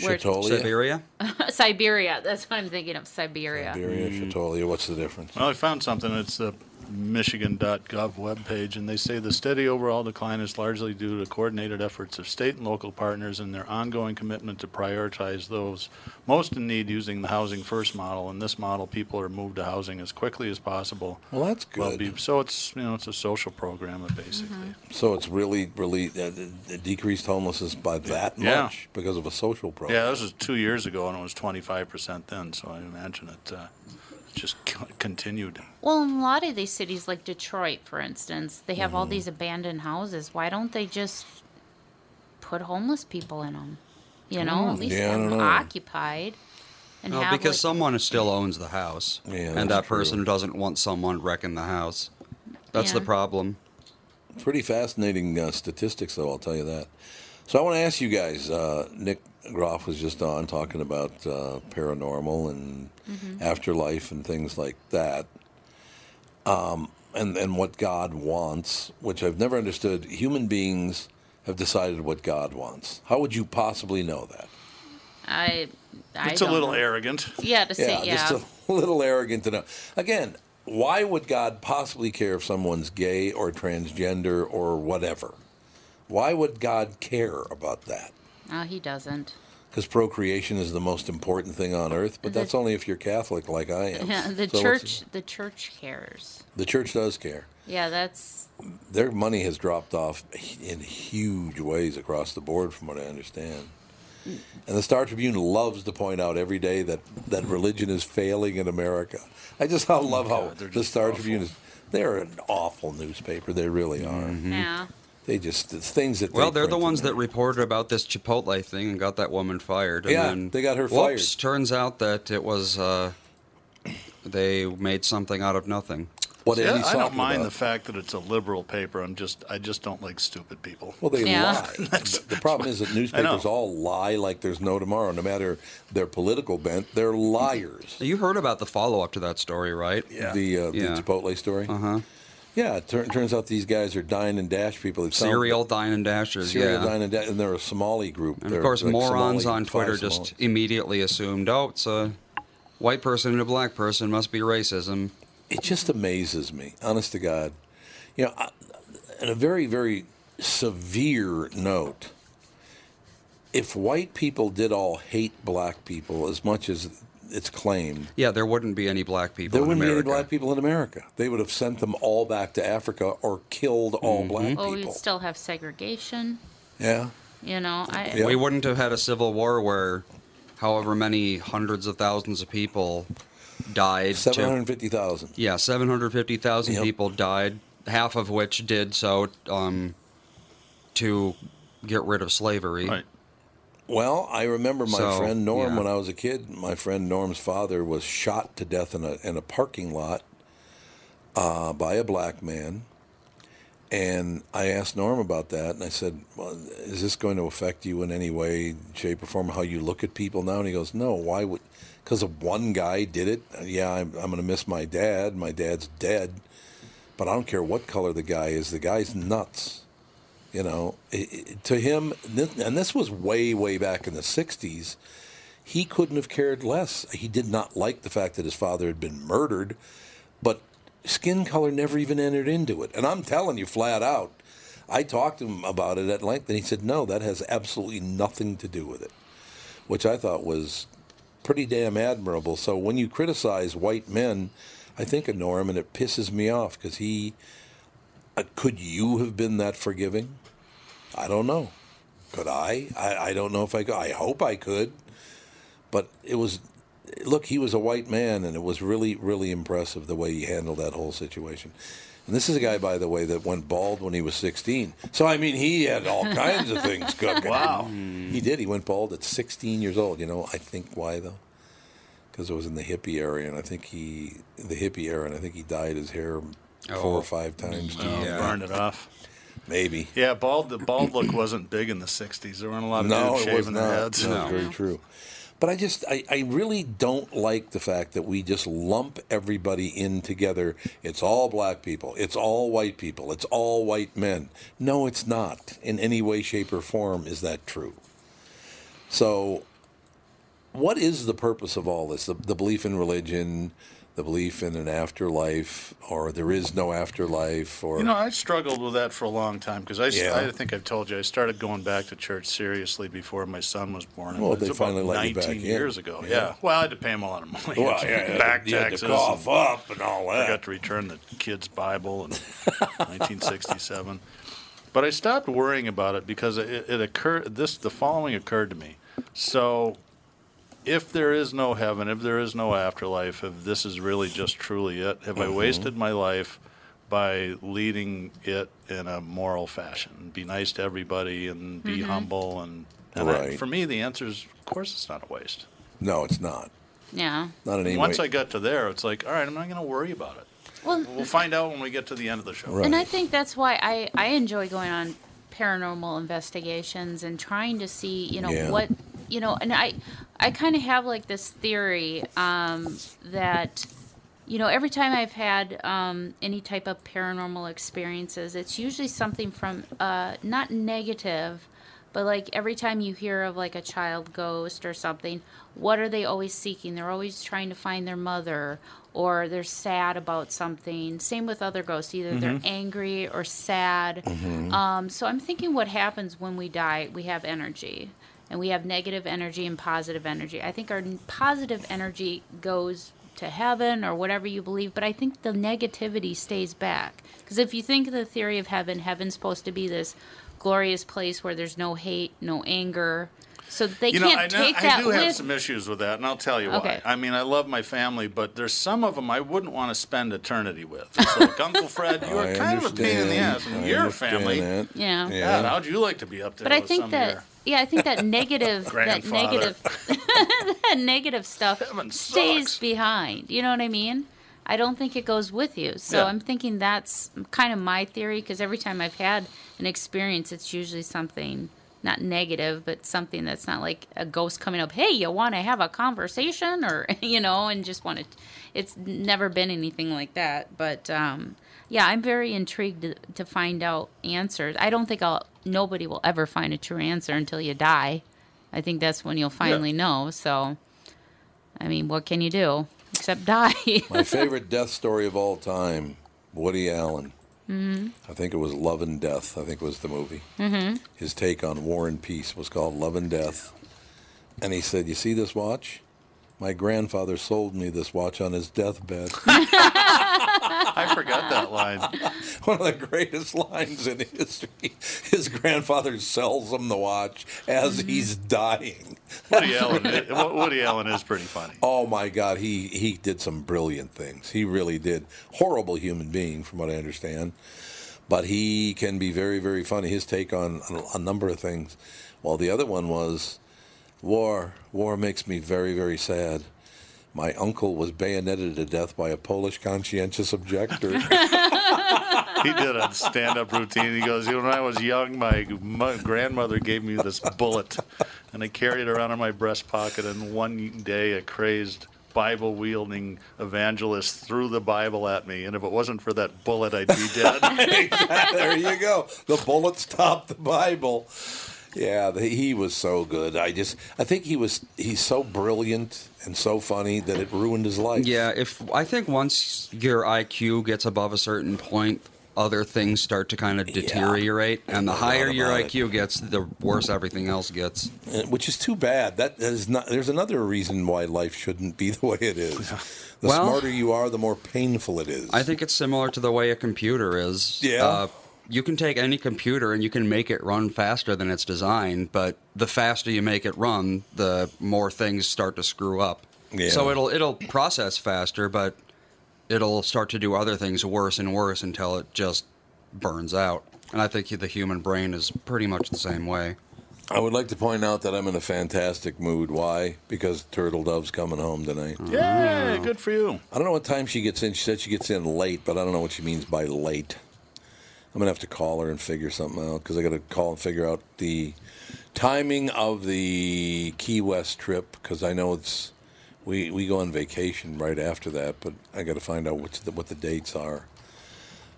Where-
Chatolia?
Siberia? (laughs)
Siberia. That's what I'm thinking of. Siberia.
Siberia, Chatolia. What's the difference?
Well, I found something. It's the Michigan.gov webpage, and they say the steady overall decline is largely due to coordinated efforts of state and local partners and their ongoing commitment to prioritize those most in need using the Housing First model. In this model, people are moved to housing as quickly as possible.
Well, that's
Well,
good.
be- so it's you know it's a social program basically.
So it's really, really uh, uh, decreased homelessness by that
Yeah.
much because of a social program.
Yeah, this was two years ago, and it was 25% then. So I imagine it uh, just continued.
Well, in a lot of these cities, like Detroit, for instance, they have
Mm-hmm.
all these abandoned houses. Why don't they just put homeless people in them? You know, at least
Yeah,
have them
know.
occupied. And
No,
have
because
like,
someone still owns the house,
Yeah,
and
that's
that
true.
person doesn't want someone wrecking the house. That's the problem.
Pretty fascinating uh, statistics, though, I'll tell you that. So I want to ask you guys uh, Nick Groff was just on talking about uh, paranormal and
Mm-hmm.
afterlife and things like that. Um, and, and what God wants, which I've never understood. Human beings have decided what God wants. How would you possibly know that?
I, I
It's a little
know.
arrogant.
Yeah, to say yeah.
just a (laughs) little arrogant to know. Again, why would God possibly care if someone's gay or transgender or whatever? Why would God care about that?
No, he doesn't.
Because procreation is the most important thing on earth, but
The-
that's only if you're Catholic like I am. (laughs)
Yeah, the
So
church. The church cares.
The church does care.
Yeah, that's
Their money has dropped off in huge ways across the board, from what I understand. And the Star Tribune loves to point out every day that, that religion is failing in America. I just love how the Star Tribune is. They're an awful newspaper. They really are.
yeah.
They just it's things that.
Well,
they
they're the ones
in
that reported about this Chipotle thing and got that woman fired. And
Yeah,
then,
they got her fired.
whoops,
fired.
Turns out that it was uh, they made something out of nothing.
What
Yeah,
Andy's
I don't mind
about.
the fact that it's a liberal paper. I'm just, I just don't like stupid people.
Well, they
Yeah.
lie. (laughs) the the problem is that (laughs) newspapers all lie like there's no tomorrow. No matter their political bent, they're liars.
You heard about the follow up to that story, right?
Yeah.
The uh,
Yeah.
the Chipotle story.
Uh huh.
Yeah, it tur- turns out these guys are dine and dash people. Sounds-
Serial dine and dashers.
Serial
yeah.
dine and dash, and they're a Somali group.
And of course,
like
morons
Somali,
on Twitter
Somali.
just immediately assumed, oh, it's a white person and a black person must be racism.
it just amazes me, honest to God. You know, on a very, very severe note, if white people did all hate black people as much as it's claimed,
Yeah, there wouldn't be any black people
there
in
wouldn't be any black people in America. They would have sent them all back to Africa or killed all black people.
Oh, we'd still have segregation.
yeah.
You know, I
Yeah.
We wouldn't have had a civil war where however many hundreds of thousands of people died.
750,000.
yeah, 750,000
Yep.
people died, half of which did so um, to get rid of slavery.
Right.
Well, I remember my
So,
friend Norm
yeah.
when I was a kid. My friend Norm's father was shot to death in a in a parking lot uh, by a black man. And I asked Norm about that, and I said, well, "Is this going to affect you in any way, shape, or form? How you look at people now?" And he goes, "No. Why would? Because of one guy did it. Yeah, I'm, I'm going to miss my dad. My dad's dead, but I don't care what color the guy is. The guy's nuts." You know, i i to him, and this was way, way back in the 60s, he couldn't have cared less. He did not like the fact that his father had been murdered, but skin color never even entered into it. And I'm telling you flat out, I talked to him about it at length, and he said, no, that has absolutely nothing to do with it, which I thought was pretty damn admirable. So when you criticize white men, I think of Norm, and it pisses me off because he. Uh, could you have been that forgiving? I don't know. Could I? I, I don't know if I could. I hope I could. But it was, look, he was a white man, and it was really, really impressive the way he handled that whole situation. And this is a guy, by the way, that went bald when he was 16. So, I mean, he had all (laughs) kinds of things cooking.
Wow.
He did. He went bald at 16 years old. You know, I think why, though? Because it was in the hippie area, and I think he, the hippie era, and I think he dyed his hair four
Oh.
or five times.
Oh,
Yeah.
Burned it off.
Maybe.
Yeah, bald. The bald look (clears throat) wasn't big in the '60s. There weren't a lot of
No,
dudes
it was
shaving their
not.
heads.
No, very true. But I just, I, I really don't like the fact that we just lump everybody in together. It's all black people. It's all white people. It's all white men. No, it's not. In any way, shape, or form is that true. So, what is the purpose of all this? The, the belief in religion, the belief in an afterlife, or there is no afterlife, or
You know, I struggled with that for a long time because I,
Yeah.
I think I've told you I started going back to church seriously before my son was born.
Well, they finally let you
19
back in.
years ago.
Yeah.
Yeah. Well, I had to pay him a lot of money.
Well, (laughs) yeah,
back
you had to
taxes.
cough
and
up and all that.
i got to return the kid's Bible in 1967. But I stopped worrying about it because it, it occurred. This the following occurred to me. So, if there is no heaven, if there is no afterlife, if this is really just truly it, have I
Mhm.
wasted my life by leading it in a moral fashion? Be nice to everybody and be
Mhm.
humble and. and I-
Right.
for me, the answer is, of course, it's not a waste.
no, it's not.
yeah.
Not in any
Once
way.
I got to there, it's like, all right, I'm not going to worry about it.
Well,
We'll find out when we get to the end of the show.
Right.
And I think that's why I, I enjoy going on paranormal investigations and trying to see, you know,
Yeah.
what, you know, and I, I kind of have like this theory um, that, you know, every time I've had um, any type of paranormal experiences, it's usually something from uh, not negative, but like every time you hear of like a child ghost or something, what are they always seeking? They're always trying to find their mother or they're sad about something. Same with other ghosts, either they're angry or sad. Um, so I'm thinking what happens when we die, we have energy. And we have negative energy and positive energy. I think our positive energy goes to heaven or whatever you believe, but I think the negativity stays back. Because if you think of the theory of heaven, heaven's supposed to be this glorious place where there's no hate, no anger. So they
you know,
can't
I, know-
take
I
that
do have
with.
some issues with that, and I'll tell you why. I mean, I love my family, but there's some of them I wouldn't want to spend eternity with. It's like (laughs) Uncle Fred, you are kind of a pain in the ass,
understand.
and
I
your family.
that.
Yeah.
God, how'd you like to be up there?
but I think
some
that
of your-
yeah, I think that negative that negative (laughs) that negative stuff stays behind. You know what I mean? I don't think it goes with you. So
Yeah.
I'm thinking that's kind of my theory because every time I've had an experience, it's usually something not negative, but something that's not like a ghost coming up. Hey, you want to have a conversation, or (laughs) you know, and just want to. It's never been anything like that, but um, yeah, I'm very intrigued to, to find out answers. I don't think I'll. Nobody will ever find a true answer until you die. I think that's when you'll finally know. So, I mean, what can you do except (laughs) die?
My favorite death story of all time, Woody Allen.
hmm
I think it was Love and Death. I think was the movie.
Mm-hmm.
His take on War and Peace was called Love and Death. And he said, You see this watch? My grandfather sold me this watch on his deathbed. (laughs)
I forgot that line. (laughs)
One of the greatest lines in history. His grandfather sells him the watch as mm-hmm. he's dying.
Woody Allen, Woody Allen is pretty funny.
Oh my God, he he did some brilliant things. He really did. Horrible human being, from what I understand, but he can be very very funny. His take on a, a number of things. Well, the other one was war. War makes me very very sad. My uncle was bayoneted to death by a Polish conscientious objector. (laughs)
he did a stand-up routine. He goes, "You know, when I was young, my, my grandmother gave me this bullet, and I carried it around in my breast pocket. And one day, a crazed Bible-wielding evangelist threw the Bible at me, and if it wasn't for that bullet, I'd be dead." (laughs)
there you go. The bullet stopped the Bible. Yeah, he was so good. I just, I think he was, he's so brilliant and so funny that it ruined his life.
Yeah, if I think once your IQ gets above a certain point, other things start to kind of deteriorate, and the higher your
about it.
IQ gets, the worse everything else gets.
Uh, which is too bad. That is not. There's another reason why life shouldn't be (laughs) the way it is. The
Well-
smarter you are, the more painful it is.
I think it's similar to the way a computer is.
Yeah.
Uh, you can take any computer and you can make it run faster than it's designed, but the faster you make it run, the more things start to screw up.
Yeah.
So it'll it'll process faster, but it'll start to do other things worse and worse until it just burns out. And I think the human brain is pretty much the same way.
I would like to point out that I'm in a fantastic mood. Why? Because Turtle Dove's coming home tonight.
Yay, good for you.
I don't know what time she gets in. She said she gets in late, but I don't know what she means by late. I'm gonna have to call her and figure something out because I got to call and figure out the timing of the Key West trip because I know it's we we go on vacation right after that, but I got to find out what's the, what the dates are.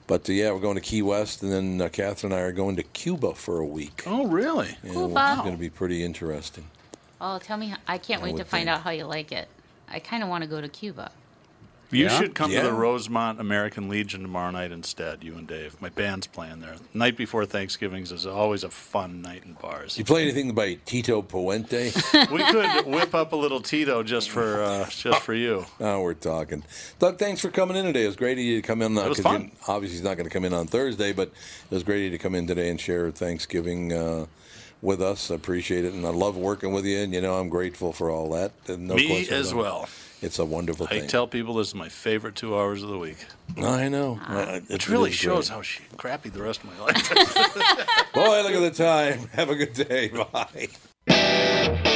But uh, yeah, we're going to Key West, and then uh, Catherine and I are going to Cuba for a week.
Oh, really?
Yeah,
Cuba.
which is going to be pretty interesting.
oh, tell me, I can't
I
wait to find
think.
out how you like it. I kind of want to go to Cuba.
You
Yeah?
should come
Yeah.
to the Rosemount American Legion tomorrow night instead, you and Dave. My band's playing there. Night before Thanksgiving's is always a fun night in bars.
You play anything by Tito Puente? (laughs)
we could whip up a little Tito just for uh, just for you. (laughs)
Now we're talking. Doug, thanks for coming in today. It was great of you to come in. Uh,
It was
'cause you-
fun.
obviously, he's not going to come in on Thursday, but it was great of you to come in today and share Thanksgiving uh, with us. I appreciate it, and I love working with you. And you know, I'm grateful for all that. And no
Me as
well. it.
Well.
It's a wonderful time.
I
thing.
tell people this is my favorite two hours of the week.
I know. I- I-
It
it
really shows
great.
how sh- crappy the rest of my life is. (laughs) (laughs)
Boy, look at the time. Have a good day. Bye.